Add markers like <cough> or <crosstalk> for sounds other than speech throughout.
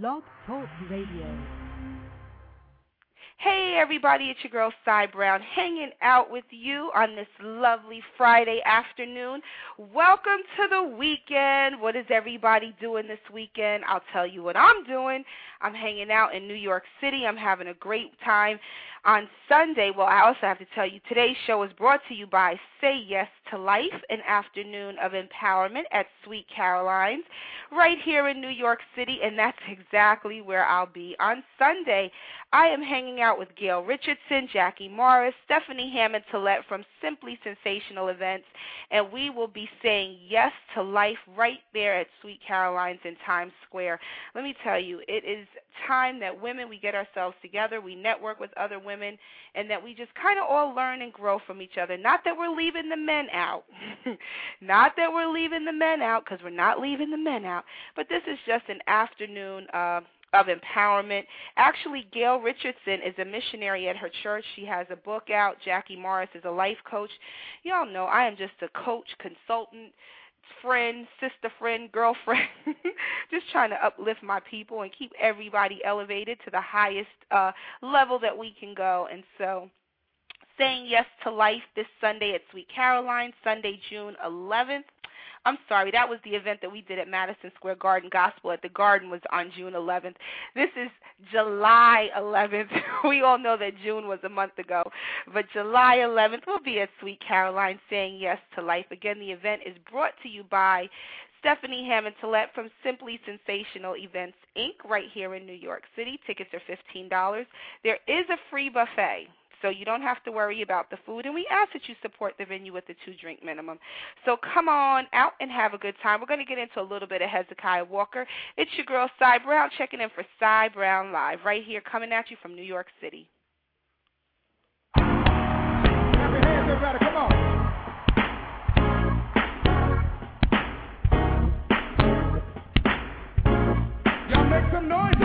Blog Talk Radio. Hey everybody, it's your girl Cy Brown hanging out with you on this lovely Friday afternoon. Welcome to the weekend. What is everybody doing this weekend? I'll tell you what I'm doing. I'm hanging out in New York City. I'm having a great time on Sunday. Well, I also have to tell you today's show is brought to you by Say Yes to Life, an afternoon of empowerment at Sweet Caroline's right here in New York City, and that's exactly where I'll be on Sunday. I am hanging out with Gail Richardson, Jackie Morris, Stephanie Hammond Tillette from Simply Sensational Events, and we will be saying yes to life right there at Sweet Caroline's in Times Square. Let me tell you, it is time that women we get ourselves together, we network with other women, and that we just kind of all learn and grow from each other. Not that we're leaving the men out, <laughs> not that we're leaving the men out, because we're not leaving the men out, but this is just an afternoon. Uh, of empowerment. Actually, Gail Richardson is a missionary at her church. She has a book out. Jackie Morris is a life coach. Y'all know I am just a coach, consultant, friend, sister friend, girlfriend, <laughs> just trying to uplift my people and keep everybody elevated to the highest uh, level that we can go. And so, saying yes to life this Sunday at Sweet Caroline, Sunday, June 11th. I'm sorry, that was the event that we did at Madison Square Garden Gospel at the Garden was on June 11th. This is July 11th. <laughs> we all know that June was a month ago, but July 11th will be at Sweet Caroline saying yes to life. Again, the event is brought to you by Stephanie Hammond Tillette from Simply Sensational Events Inc. right here in New York City. Tickets are $15. There is a free buffet so you don't have to worry about the food. And we ask that you support the venue with the two drink minimum. So come on out and have a good time. We're going to get into a little bit of Hezekiah Walker. It's your girl Cy Brown checking in for Cy Brown Live right here, coming at you from New York City. Y'all make some noise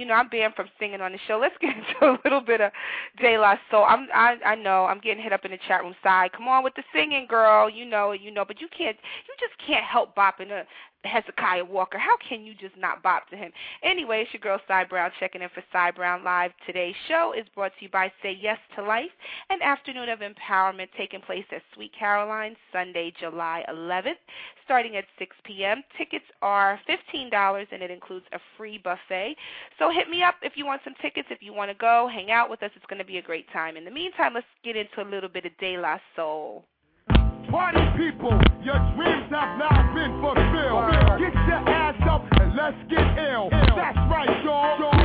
You know, I'm banned from singing on the show. Let's <laughs> get into a little bit of De La Soul. I'm I I know I'm getting hit up in the chat room side. Come on with the singing, girl. You know, you know, but you can't you just can't help bopping a Hezekiah Walker. How can you just not bop to him? Anyway, it's your girl Cy Brown checking in for Cy Brown Live. Today's show is brought to you by Say Yes to Life, an afternoon of empowerment taking place at Sweet Caroline Sunday, July 11th, starting at 6 p.m. Tickets are $15 and it includes a free buffet. So hit me up if you want some tickets. If you want to go, hang out with us. It's going to be a great time. In the meantime, let's get into a little bit of De La Soul. Party people, your dreams have not been fulfilled. Get your ass up and let's get ill. That's right, y'all.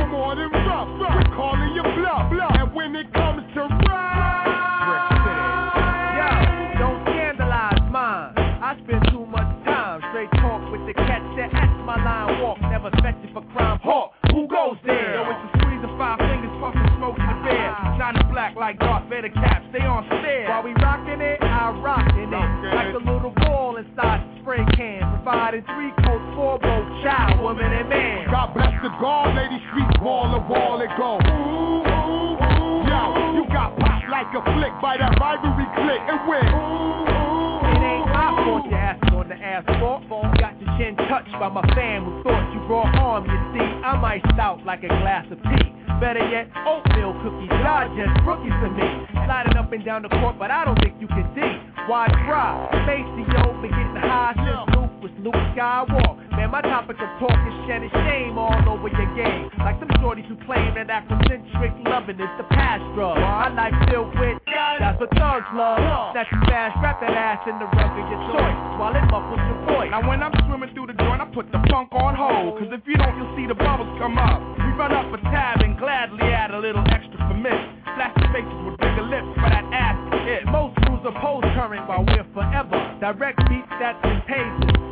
Click and ooh, It ain't my fault your ass on the asphalt. Got your chin touched by my fam who thought you brought harm. You see, I'm iced out like a glass of tea. Better yet, oatmeal cookies. Y'all just rookies to me. Sliding up and down the court, but I don't think you can D. Why try? Facey, yo, been getting high since Luke was Luke Skywalker. My topic of talk is shedding shame all over your game. Like some shorties who claim that Afrocentric loving is the past drug. My life filled with that's what thugs love. Snatch your fast, wrap that ass in the rug of your choice while it muffles your voice. Now when I'm swimming through the joint, I put the funk on hold. Cause if you don't, you'll see the bubbles come up. We run up a tab and gladly add a little extra for miss. Plastic faces with bigger lips for that ass hit. Most rules post current while we're forever. Direct beats that's in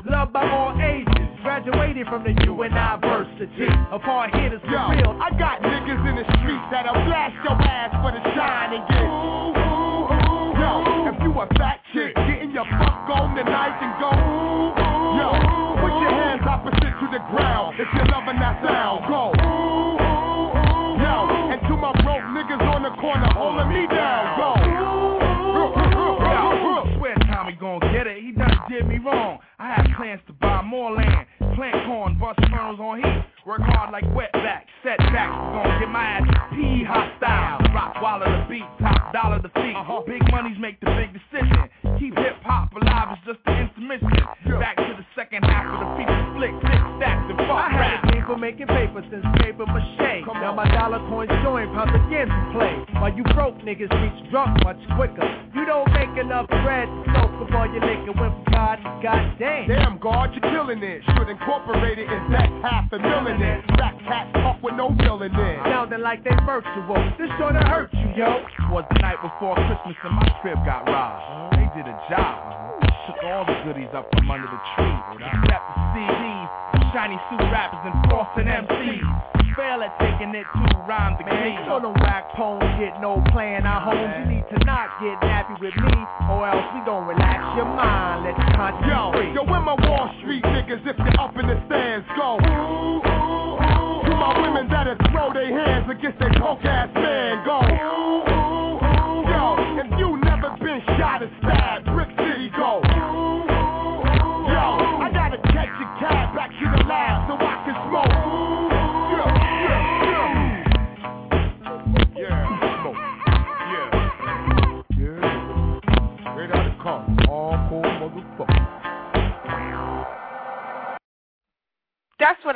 Graduated from the university of hard hitters for Yo, real. I got niggas in the streets that'll blast your ass for the shine and get. Ooh, ooh, ooh. Yo, if you a fat chick, getting your fuck on tonight and go. Ooh, ooh, Yo, put your hands opposite to the ground if you're loving that sound. Go. Ooh, ooh. Yo, and to my broke niggas on the corner holding me down. Go. I swear Tommy gon' get it. He done did me wrong. I had plans to buy more land, plant corn, bust funnels on heat, work hard like wetback, setbacks. Gonna get my ass P hostile. Rock wallet the beat, top dollar the feet. Uh-huh. Big money's make the big decision. Keep hip hop alive, it's just the intermission. Back to the second half of the feature flick, six stacks and I fuck had rap. a dream for making paper since paper mache. Now my dollar coins join pounds again to play. While you broke niggas reach drunk much quicker. You don't make enough bread to soak up all your. Went from God goddamn. Damn, God, you're killing it. Should incorporate it in that half a million it. Rap cats talk with no feeling in. Sounding like they virtual. This sorta hurt you, yo. Was the night before Christmas and my crib got robbed. They did a job. Took all the goodies up from under the tree. Except the CDs, shiny suit rappers and frosting MCs. Fail at taking it to rhyme the. Man, you don't whack poems, get no plan our homes. You need to not get nappy with me, or else we gon' relax your mind. Let your conscience Yo, free. yo, where my Wall Street niggas if they're up in the stands go? Ooh, ooh, ooh. To my women that'll throw their hands against their coke ass man go. Ooh, ooh, ooh. Yo, if you never been shot or stabbed, Brick City go. Ooh, ooh, ooh. Yo, I gotta catch a cab back to the lab so I can smoke.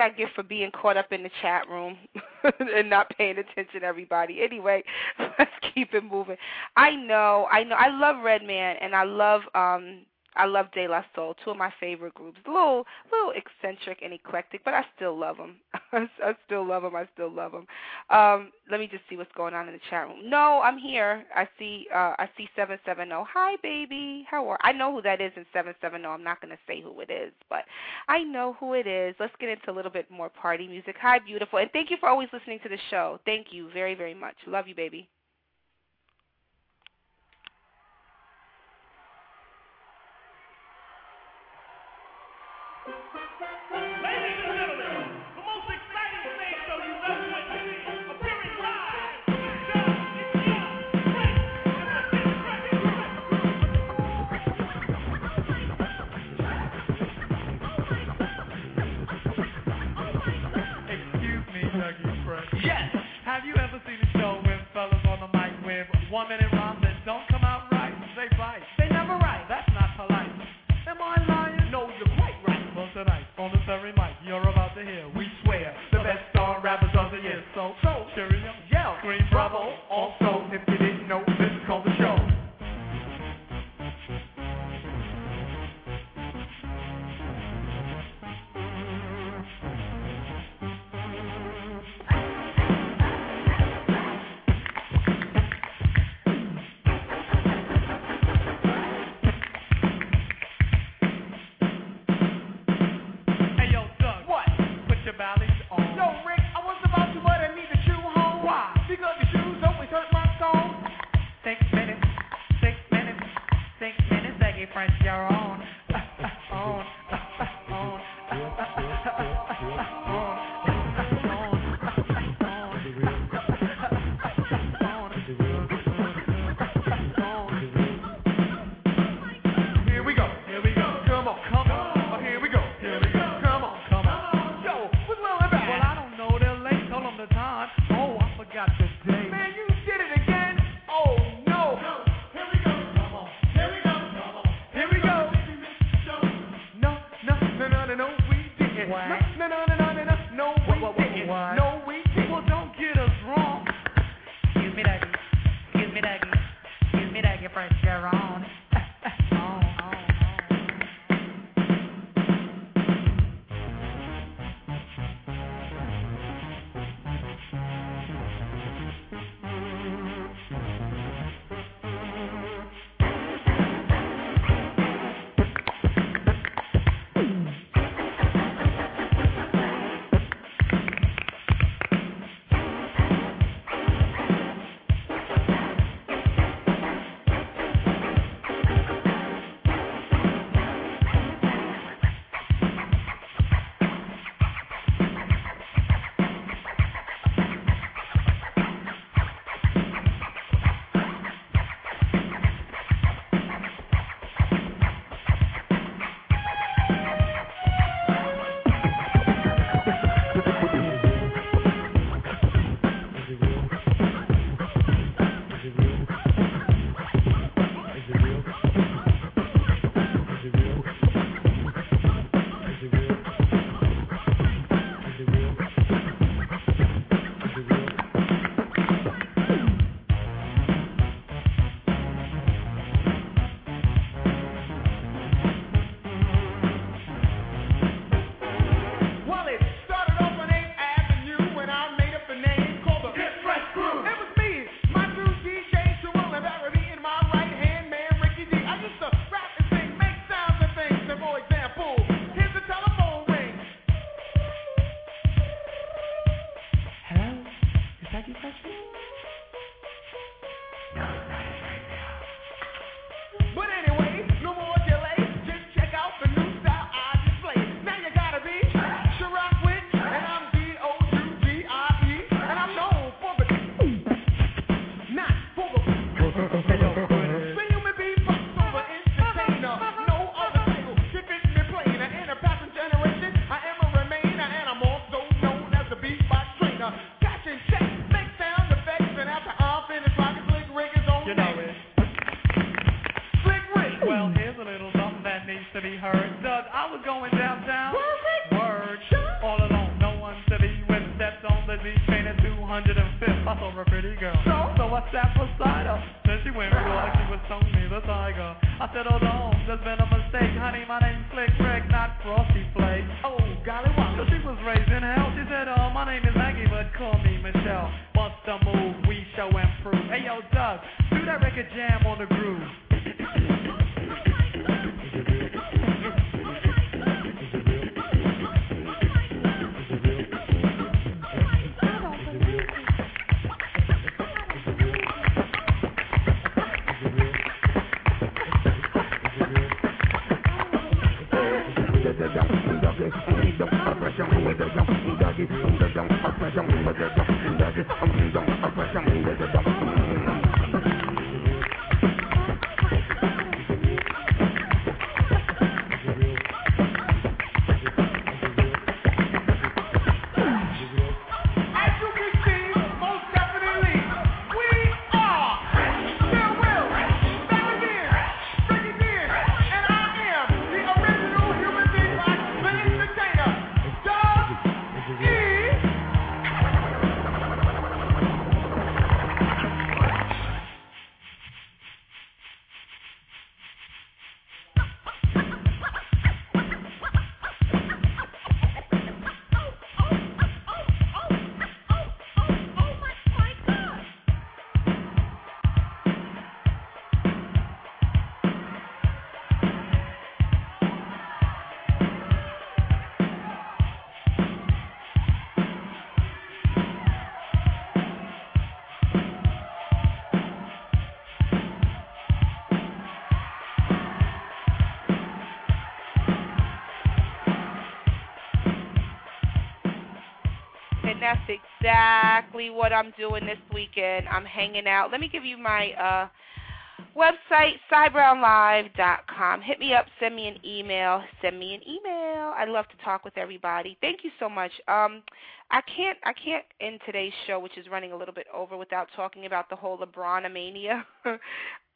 I get for being caught up in the chat room <laughs> and not paying attention, to everybody. Anyway, <laughs> let's keep it moving. I know, I know, I love Redman and I love um I love De La Soul, two of my favorite groups. A little, little eccentric and eclectic, but I still love them. <laughs> I still love them. I still love them. Um, let me just see what's going on in the chat room. No, I'm here. I see. Uh, I see seven seven zero. Hi, baby. How are? I know who that is in seven seven zero. I'm not going to say who it is, but I know who it is. Let's get into a little bit more party music. Hi, beautiful, and thank you for always listening to the show. Thank you very, very much. Love you, baby. Yes. Have you ever seen a show with fellas on the mic with one minute? second question? I was going downtown. Word. All alone, no one to be with. Stepped on the Z train at 205th. I saw a pretty girl. So, so I sat beside her. Then she went real like she was Tony the Tiger. I said, Oh no, there's been a mistake. Honey, my name's Flick Rick, not Frosty Flake. Oh, golly, why? So she was raised in hell. She said, oh, my name is Maggie, but call me Michelle. Bust a move, we show improve. Hey, yo, Doug, do that record jam on the groove. That's exactly what I'm doing this weekend. I'm hanging out. Let me give you my uh website, cybrownlive.com. Hit me up, send me an email, send me an email. I'd love to talk with everybody. Thank you so much. Um, I can't I can't end today's show, which is running a little bit over, without talking about the whole LeBronomania. <laughs>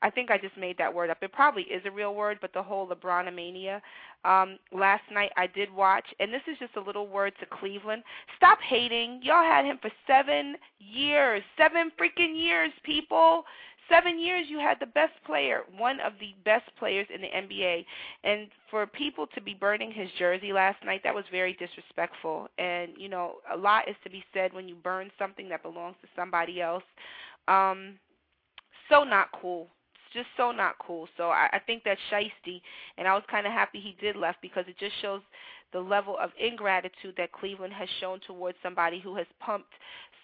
I think I just made that word up. It probably is a real word, but the whole LeBronomania. Um, last night I did watch, and this is just a little word to Cleveland. Stop hating. Y'all had him for seven years, seven freaking years, people. Seven years you had the best player, one of the best players in the NBA. And for people to be burning his jersey last night, that was very disrespectful. And, you know, a lot is to be said when you burn something that belongs to somebody else. Um, so not cool just so not cool. So I, I think that's shisty, and I was kind of happy he did left because it just shows the level of ingratitude that Cleveland has shown towards somebody who has pumped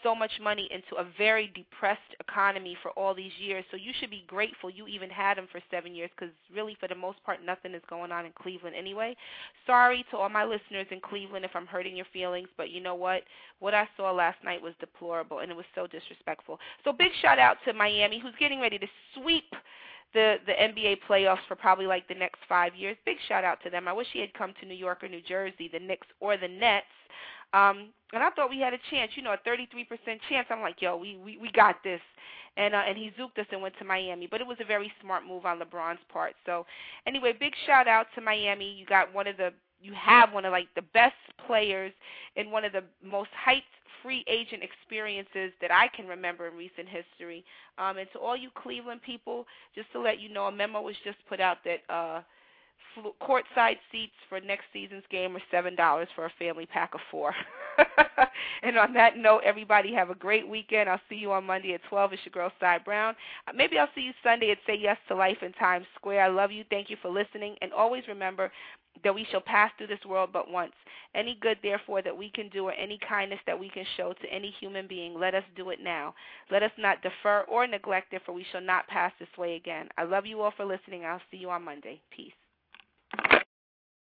so much money into a very depressed economy for all these years. So you should be grateful you even had him for seven years because really, for the most part, nothing is going on in Cleveland anyway. Sorry to all my listeners in Cleveland if I'm hurting your feelings, but you know what? What I saw last night was deplorable and it was so disrespectful. So big shout out to Miami who's getting ready to sweep the the NBA playoffs for probably like the next five years. Big shout out to them. I wish he had come to New York or New Jersey, the Knicks or the Nets. Um, and I thought we had a chance, you know, a 33% chance. I'm like, yo, we we we got this, and uh, and he zooked us and went to Miami. But it was a very smart move on LeBron's part. So anyway, big shout out to Miami. You got one of the you have one of like the best players in one of the most hyped free agent experiences that I can remember in recent history. Um, and to all you Cleveland people, just to let you know, a memo was just put out that uh, courtside seats for next season's game are seven dollars for a family pack of four. <laughs> and on that note, everybody have a great weekend. I'll see you on Monday at 12. It's your girl, Cy Brown. Uh, maybe I'll see you Sunday at Say Yes to Life in Times Square. I love you. Thank you for listening. And always remember that we shall pass through this world but once. Any good, therefore, that we can do or any kindness that we can show to any human being, let us do it now. Let us not defer or neglect it, for we shall not pass this way again. I love you all for listening. I'll see you on Monday. Peace.